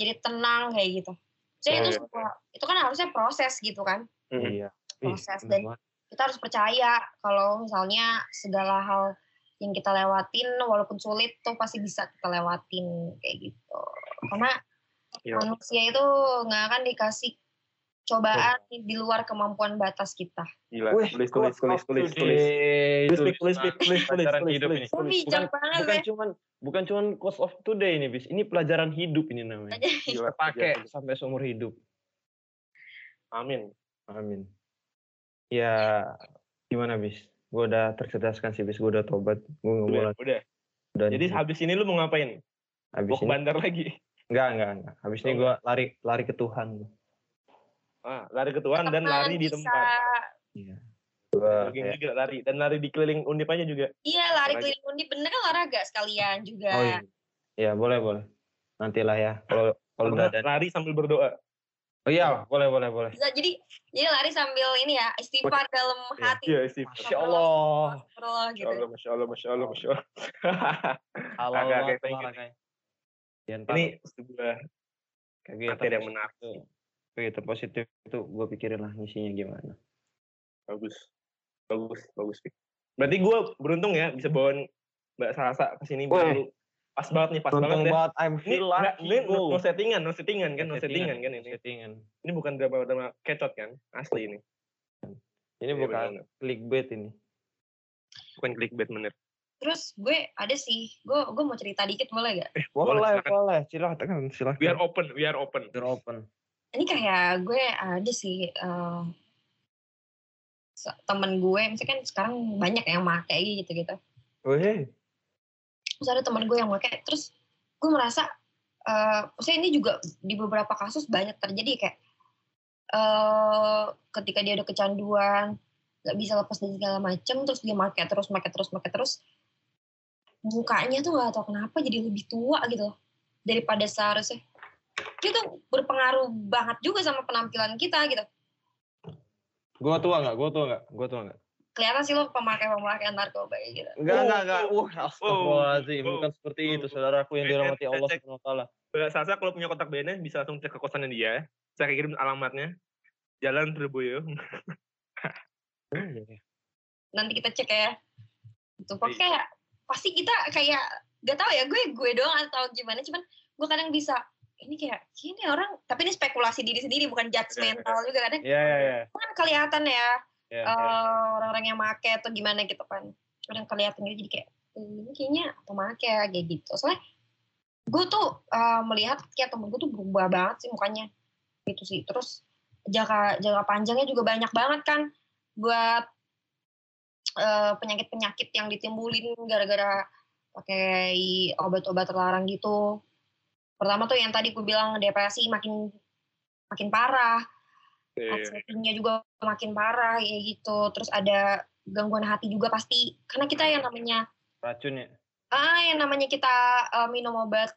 jadi tenang kayak gitu. Jadi Oh, itu iya. sebuah- itu kan harusnya proses gitu kan. Mm. iya Proses dan kita harus percaya kalau misalnya segala hal yang kita lewatin walaupun sulit tuh pasti bisa kita lewatin kayak gitu. Karena Iya. manusia itu nggak akan dikasih cobaan di luar kemampuan batas kita. Gila, Wih, tulis, tulis, tulis, tulis, tulis. Tulis, Tulis, tulis, tulis, tulis, tulis, pelajaran tulis, hidup tulis, ini. Tulis. Bukan, banget bukan ya. cuman bukan cuman cost of today ini bis ini pelajaran hidup ini namanya Gila, pakai sampai seumur hidup Amin. amin ya gimana bis gue udah tercerdaskan sih bis gue udah tobat gue Udah, udah. dan Jadi habis ini lu mau ngapain? habis Mau ke ini bandar lagi? enggak enggak enggak habis ini Oh, gue lari lari ke Tuhan Ah, lari ke Tuhan dan lari di bisa- tempat. iya gue Jogging juga lari dan lari di keliling undip aja juga. Iya lari Olahraga. keliling undip bener kan olahraga sekalian juga. oh iya iya boleh boleh nantilah ya kalau kalau nggak, ada lari sambil berdoa. oh iya boleh boleh boleh Bisa jadi jadi lari sambil ini ya istighfar dalam Iya. hati. Iya sih. Masya Allah Masya gitu. Allah, Masya Allah, Masya Allah, Masya Allah. banget thank you. olahraganya Jangan Ini parah. sebuah kegiatan materi yang positif menarik. itu kegiatan positif itu gue pikirin lah ngisinya gimana bagus, bagus, bagus. Berarti gue beruntung ya bisa bawa Mbak Salsa ke sini baru pas banget nih, pas banget Untung ya. banget I'm Ini, feel lucky ini no, no settingan, no settingan kan, no settingan kan ini. settingan Ini bukan drama-drama kecot kan, asli ini. ini Iya, bukan benar-benar. clickbait ini Bukan clickbait bener. Terus gue ada sih, gue gue mau cerita dikit boleh gak? Eh, boleh boleh silakan silakan We are open, we are open. Door open Ini kayak gue ada sih se- temen gue, misalkan sekarang banyak yang make gitu gitu. Weh, Terus ada temen gue yang make, terus gue merasa, eh maksudnya ini juga di beberapa kasus banyak terjadi kayak eh ketika dia udah kecanduan, nggak bisa lepas dari segala macem, terus dia make terus, make terus, make terus, mukanya tuh nggak tahu kenapa jadi lebih tua gitu loh daripada seharusnya. Itu berpengaruh banget juga sama penampilan kita gitu. gua tua nggak? Gua tua nggak? Gua tua nggak? Kelihatan sih lo pemakai-pemakai narkoba kayak gitu. Enggak, Oh, enggak, enggak. oh, Wah, astagfirullahaladzim. oh, Bukan seperti oh, itu, saudaraku yang dirahmati Allah. Subhanahu wa taala. Salsa kalau punya kotak BNN bisa langsung cek ke kosannya dia. Saya kirim alamatnya. Jalan Terboyo. Oh, iya. Nanti kita cek ya. Itu pokoknya pasti kita kayak gak tahu ya gue gue doang atau gimana cuman gue kadang bisa ini kayak ini orang tapi ini spekulasi diri sendiri bukan judgmental juga kadang Iya, iya, iya. kan kelihatan ya Iya. eh, orang-orang yang make atau gimana gitu kan. Kadang kelihatan gitu jadi kayak "Eh, ini kayaknya pemakai ya kayak gitu. Soalnya gue tuh eh, melihat kayak temen gue tuh berubah banget sih mukanya gitu sih. Terus jangka jangka panjangnya juga banyak banget kan buat eh, penyakit-penyakit yang ditimbulin gara-gara pakai obat-obat terlarang gitu pertama tuh yang tadi gue bilang depresi makin makin parah Iya. anxiety-nya juga makin parah kayak gitu. Terus ada gangguan hati juga pasti karena kita yang namanya Racun ya? ah yang namanya kita eh, minum obat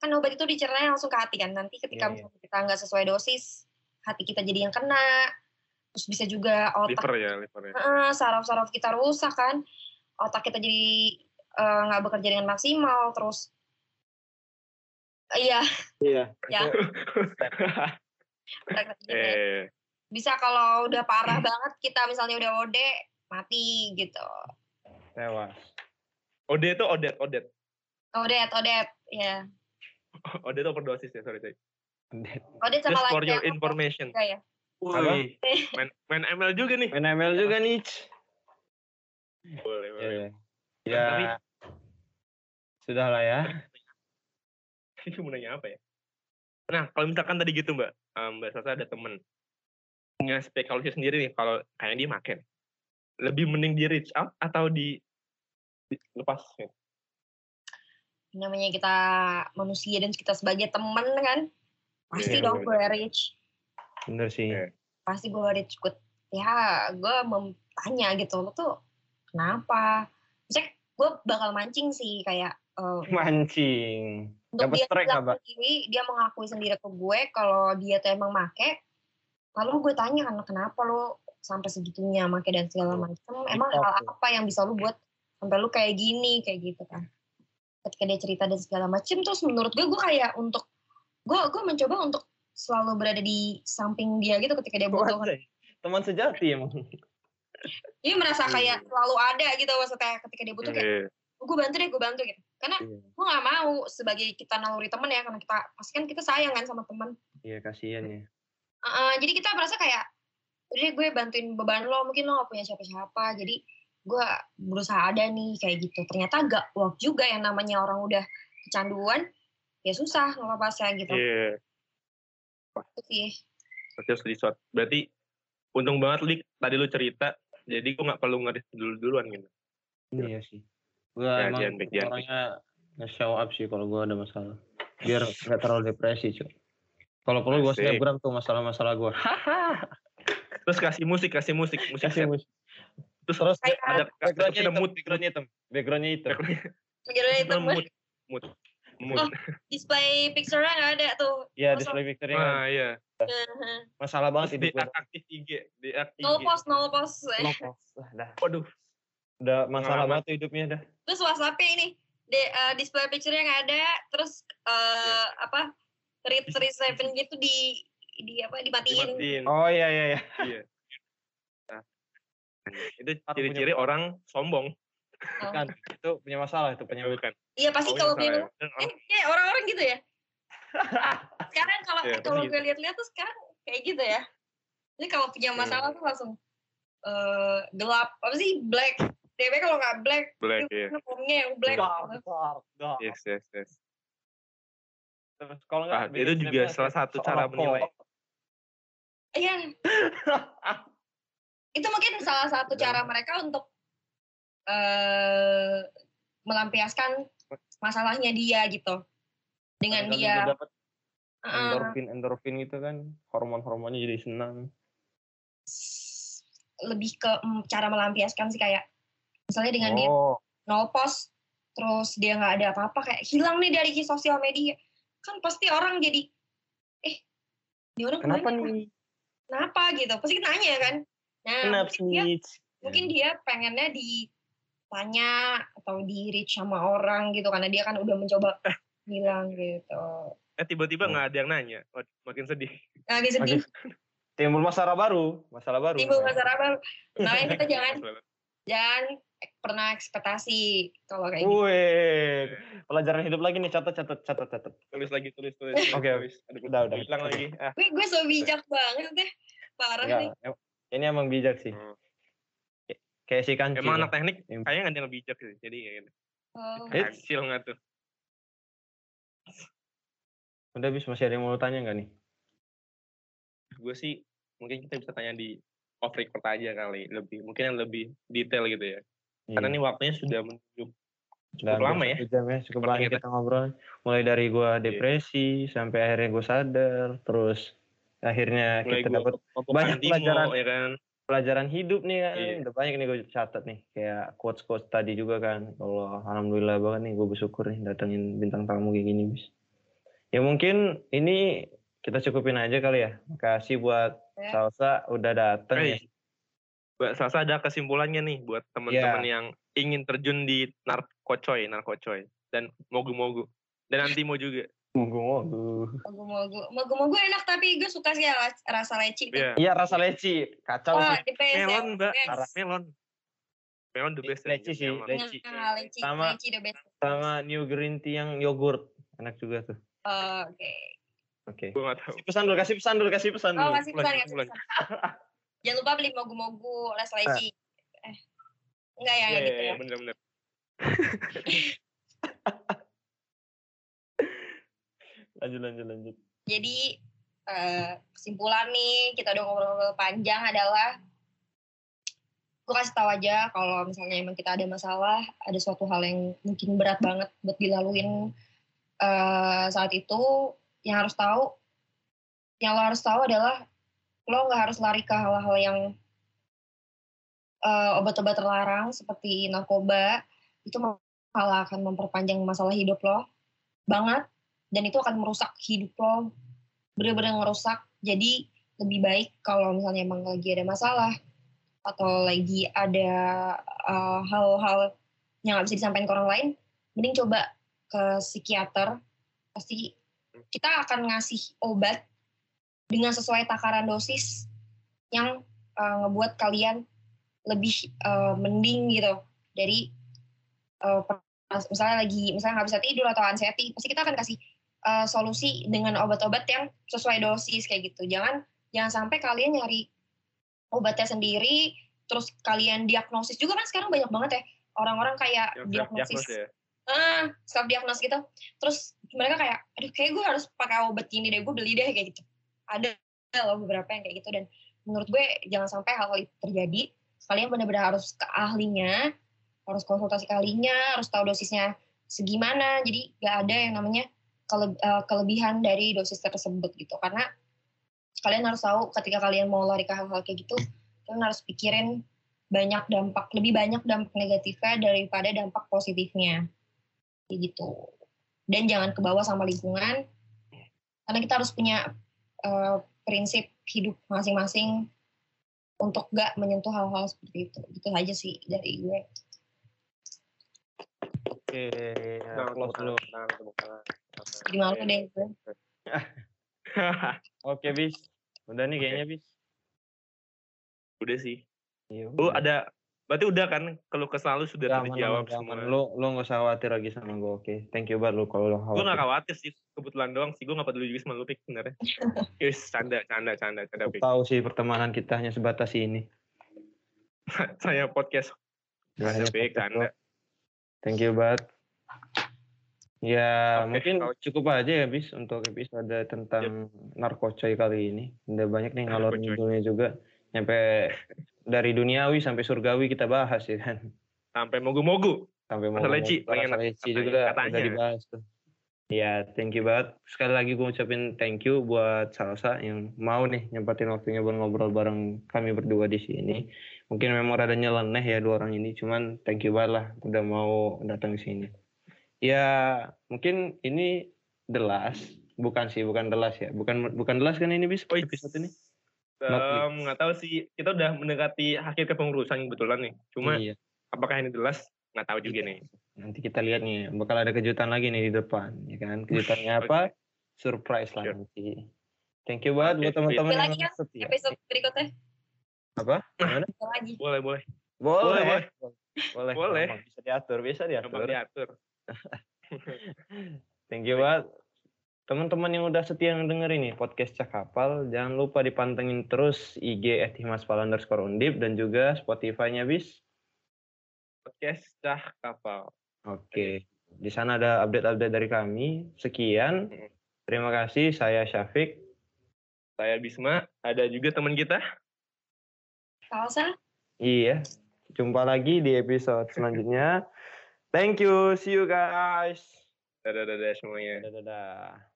kan obat itu dicernanya langsung ke hati kan. Nanti ketika Iya, iya. kita nggak sesuai dosis, hati kita jadi yang kena. Terus bisa juga otak Liver ya, liver ya. Ah, saraf-saraf kita rusak kan. Otak kita jadi eh, nggak bekerja dengan maksimal terus Iya, Iya. ya. <laughs> eh, Bisa kalau udah parah banget kita misalnya udah OD mati gitu. Tewas. Ode itu odet, odet. Odet, odet, ya. <laughs> Odet itu overdosis ya, sorry, sorry. Odet Just sama for lagi your information. enggak ya. Wih, main, main ML juga nih. Main ML juga nih. Boleh, boleh. Iya. Ya. Tapi- Sudah lah ya. Ini <laughs> mau nanya apa ya? Nah, kalau misalkan tadi gitu Mbak, um, Mbak Sasa ada temen punya spekulasi sendiri nih, kalau kayaknya dia make. lebih mending di reach out atau di, di lepas gitu? namanya kita manusia dan kita sebagai teman kan pasti Iya, dong gue reach Bener sih. Iya. pasti gue reach good ya gue tanya gitu lo tuh kenapa Maksudnya gue bakal mancing sih kayak eh, Mancing. Untuk Dapet dia strike bilang sendiri dia mengakui sendiri ke gue kalau dia tuh emang make lalu gue tanya kan kenapa lo sampai segitunya make dan segala macam emang hal apa yang bisa lu buat sampai lu kayak gini kayak gitu kan ketika dia cerita dan segala macam terus menurut gue gue kayak untuk gue gue mencoba untuk selalu berada di samping dia gitu ketika dia butuh Teman sejati emang. dia merasa kayak Hmm. selalu ada gitu maksudnya ketika dia butuh kayak Iya. Gue bantu deh gue bantu gitu karena Iya. gue nggak mau sebagai kita naluri temen ya karena kita pasti kan kita sayang kan sama teman Iya kasihan ya. Uh, jadi kita merasa kayak jadi gue bantuin beban lo mungkin lo gak punya siapa-siapa jadi gue berusaha ada nih kayak gitu ternyata gak work juga yang namanya orang udah kecanduan ya susah ngelepasnya gitu Iya. itu sih Berarti harus di-shot. Berarti untung banget Lik tadi lu cerita. Jadi gue nggak perlu ngeris dulu duluan gitu. Iya sih. Gue Ya, emang jangan baik. orangnya nge-show up sih kalau gue ada masalah. Biar nggak terlalu depresi cuy. Kalau perlu gue snapgram tuh masalah-masalah gue. <laughs> Terus kasih musik, kasih musik, musik Kasih musik. Terus Terus ada backgroundnya ada hitam, mood, backgroundnya hitam, backgroundnya hitam. menjadi itu mood, mood, mood. Oh. display picture-nya nggak ada tuh Iya display picture-nya Nah, iya. masalah banget Terus di aktif IG, di aktif nol IG. post nol post No post. Dah. Waduh, Udah masalah banget tuh hidupnya dah. terus WhatsApp-nya ini de, uh, display picture-nya nggak ada terus uh, apa read read seven gitu di di apa dimatiin dimatiin. Oh iya iya iya. Iya. Nah, itu ciri-ciri orang sombong. Oh. Kan itu punya masalah itu punya Bukan. iya pasti Oh, kalau iya, ya. eh ya orang-orang gitu ya <laughs> sekarang kalau Iya, kalau pasti gue lihat-lihat tuh sekarang kayak gitu ya jadi kalau punya masalah tuh langsung eh gelap apa sih black DB kalau nggak black Black, itu iya. formnya yang black Dark, dark, dark. Yes, yes, yes. Terus kalau Ah, nggak itu bikin juga salah satu cara menilai. iya <laughs> itu mungkin salah satu cara mereka untuk eh melampiaskan masalahnya dia gitu dengan Kadang-kadang dia endorfin endorfin gitu kan hormon hormonnya jadi senang lebih ke mm, cara melampiaskan sih kayak misalnya dengan dia oh. nol post terus dia nggak ada apa-apa kayak hilang nih dari sosial media. Kan pasti orang jadi eh ini orang kenapa ke mana nih? Kenapa gitu? Pasti nanya kan? Nah kenapa mungkin dia nih mungkin dia pengennya ditanya atau di reach sama orang gitu karena dia kan udah mencoba bilang gitu. Eh tiba-tiba Hmm. nggak ada yang nanya. Makin sedih. nah agak sedih. Makin- timbul masalah baru masalah baru. Timbul masalah baru. Makanya kita <laughs> jangan jangan pernah ekspektasi kalau kayak gitu Wih, pelajaran hidup lagi nih catat catat catat catat. Tulis lagi, tulis, tulis. Oke, tulis. Aduh, Udah, udah. Hilang lagi. Ah, gue gue so bijak banget deh parah nih Enggak, em- ini emang bijak sih. Hmm. Kayak si kanci. Emang ya. anak teknik Im- kayaknya nggak ada yang bijak sih. Jadi kayak gitu. Oh. Eh. Kecil nggak tuh. Udah bis masih ada yang mau tanya nggak nih? Gue sih mungkin kita bisa tanya di off record aja kali lebih mungkin yang lebih detail gitu ya karena Iya. ini waktunya sudah menuju Udah cukup lama ya. jam ya cukup banyak kita. kita ngobrol mulai dari gua Iya. depresi sampai akhirnya gue sadar terus akhirnya mulai kita dapat banyak pelajaran. ya kan pelajaran hidup nih kan Iya. udah banyak nih gue catat nih kayak quotes quotes tadi juga kan Allah alhamdulillah banget nih gue bersyukur nih datengin bintang tamu kayak gini bis ya mungkin ini kita cukupin aja kali ya makasih buat Ya. Salsa udah dateng ya Hey, Mbak Salsa ada kesimpulannya nih buat teman-teman yang ingin terjun di narkocoy, narkocoy dan mogu-mogu dan antimo juga. Mogu-mogu. Mogu-mogu. Mogu-mogu enak tapi gue suka sih ya ras- rasa leci. Iya. Iya rasa leci, kacau Wah, sih. ya. Melon, Mbak. Yes. Melon. Melon the best. Leci sih, melon. leci. Nah, leci, Sama- leci the best. Sama new green tea yang yogurt, enak juga tuh. Oh, Oke. Oke. Gue gak tahu. Kasih pesan dulu, kasih pesan dulu, kasih pesan Oh, dulu. kasih Bulan, pesan, kasih pesan. Jangan lupa beli mogu-mogu rasa leci. Eh. Enggak ya, Iya, enggak gitu iya, ya. bener-bener. <laughs> Lanjut, lanjut, lanjut. Jadi eh, kesimpulan nih kita udah ngobrol-ngobrol panjang adalah gue kasih tahu aja kalau misalnya emang kita ada masalah, ada suatu hal yang mungkin berat banget buat dilaluin uh, saat itu, yang harus tahu, yang lo harus tahu adalah lo nggak harus lari ke hal-hal yang uh, obat-obat terlarang seperti narkoba, itu malah akan memperpanjang masalah hidup lo banget, dan itu akan merusak hidup lo, bener-bener ngerusak. Jadi lebih baik kalau misalnya emang lagi ada masalah, atau lagi ada uh, hal-hal yang nggak bisa disampaikan ke orang lain, mending coba ke psikiater. Pasti kita akan ngasih obat dengan sesuai takaran dosis yang uh, ngebuat kalian lebih uh, mending gitu dari uh, misalnya lagi misalnya nggak bisa tidur atau anxiety pasti kita akan kasih uh, solusi dengan obat-obat yang sesuai dosis kayak gitu jangan jangan sampai kalian nyari obatnya sendiri, terus kalian diagnosis juga kan sekarang banyak banget ya orang-orang kayak ya, diagnosis. Ya. Ah, self diagnosis gitu. Terus mereka kayak, aduh kayak gue harus pakai obat ini deh, gue beli deh kayak gitu. Ada loh beberapa yang kayak gitu dan menurut gue jangan sampai hal-hal itu terjadi. Kalian benar-benar harus ke ahlinya, harus konsultasi ke ahlinya, harus tahu dosisnya segimana. Jadi gak ada yang namanya eh, kelebihan dari dosis tersebut gitu. Karena kalian harus tahu ketika kalian mau lari ke hal-hal kayak gitu kalian harus pikirin banyak dampak lebih banyak dampak negatifnya daripada dampak positifnya kayak gitu dan jangan kebawa sama lingkungan karena kita harus punya uh, prinsip hidup masing-masing untuk gak menyentuh hal-hal seperti itu itu aja sih dari gue oke nah, close dulu jadi malu deh gue <laughs> Oke, Bis. Udah nih kayaknya, Bis. Udah sih. Iya. Oh, ada Berarti udah kan kalau kesal lu sudah ya, terjawab semua. Lu lu gak usah khawatir lagi sama gue, oke. Okay. Thank you banget lu kalau lu khawatir. Gue gak khawatir sih, kebetulan doang sih. Gue gak peduli juga sama lu, Pik, sebenarnya. <laughs> Yes, canda, canda, canda, canda, Pik. tahu sih pertemanan kita hanya sebatas ini. <laughs> Saya podcast. Canda, Pik, canda. Thank you banget. Ya, okay, mungkin kalau... cukup aja ya, Bis, untuk episode tentang yep. narkocoy kali ini. Udah banyak nih ngalor ngidulnya juga. Sampai dari duniawi sampai surgawi kita bahas ya kan. Sampai mogu-mogu. Sampai mogu. Masalah Ci, Ci juga katanya. udah dibahas tuh. Ya, thank you banget. Sekali lagi gue ngucapin thank you buat Salsa yang mau nih nyempatin waktunya buat ngobrol bareng kami berdua di sini. Mungkin memang ada nyeleneh ya dua orang ini, cuman thank you banget lah udah mau datang ke sini. Ya mungkin ini the last, bukan sih, bukan the last ya, bukan bukan the last kan ini bis oh, episode ini. Um, nggak tahu sih, kita udah mendekati akhir kepengurusan kebetulan nih. Cuma iya. apakah ini the last? Nggak tahu juga iya. nih. Nanti kita lihat nih, bakal ada kejutan lagi nih di depan, ya kan? Kejutannya apa? Surprise lah sure. nanti. Thank you banget okay. buat teman-teman yang ya, setia. Episode berikutnya. Apa? Gimana? Lagi. Boleh, boleh. Boleh. Boleh. Boleh. boleh. Bisa diatur, bisa diatur. Gampang diatur. <laughs> <laughs> Thank you banget. Teman-teman yang udah setia yang denger ini podcast Cak Kapal, jangan lupa dipantengin terus IG @himaspal underscore undip dan juga Spotify-nya bis. Podcast Cak Kapal. Oke. Di sana ada update-update dari kami. Sekian. Terima kasih. Saya Syafiq. Saya Bisma. Ada juga teman kita. Salsa. Iya. Jumpa lagi di episode <laughs> selanjutnya. Thank you. See you guys. Dadah dadah semuanya. Dadah dadah.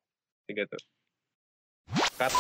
Tiga tuh. Cut.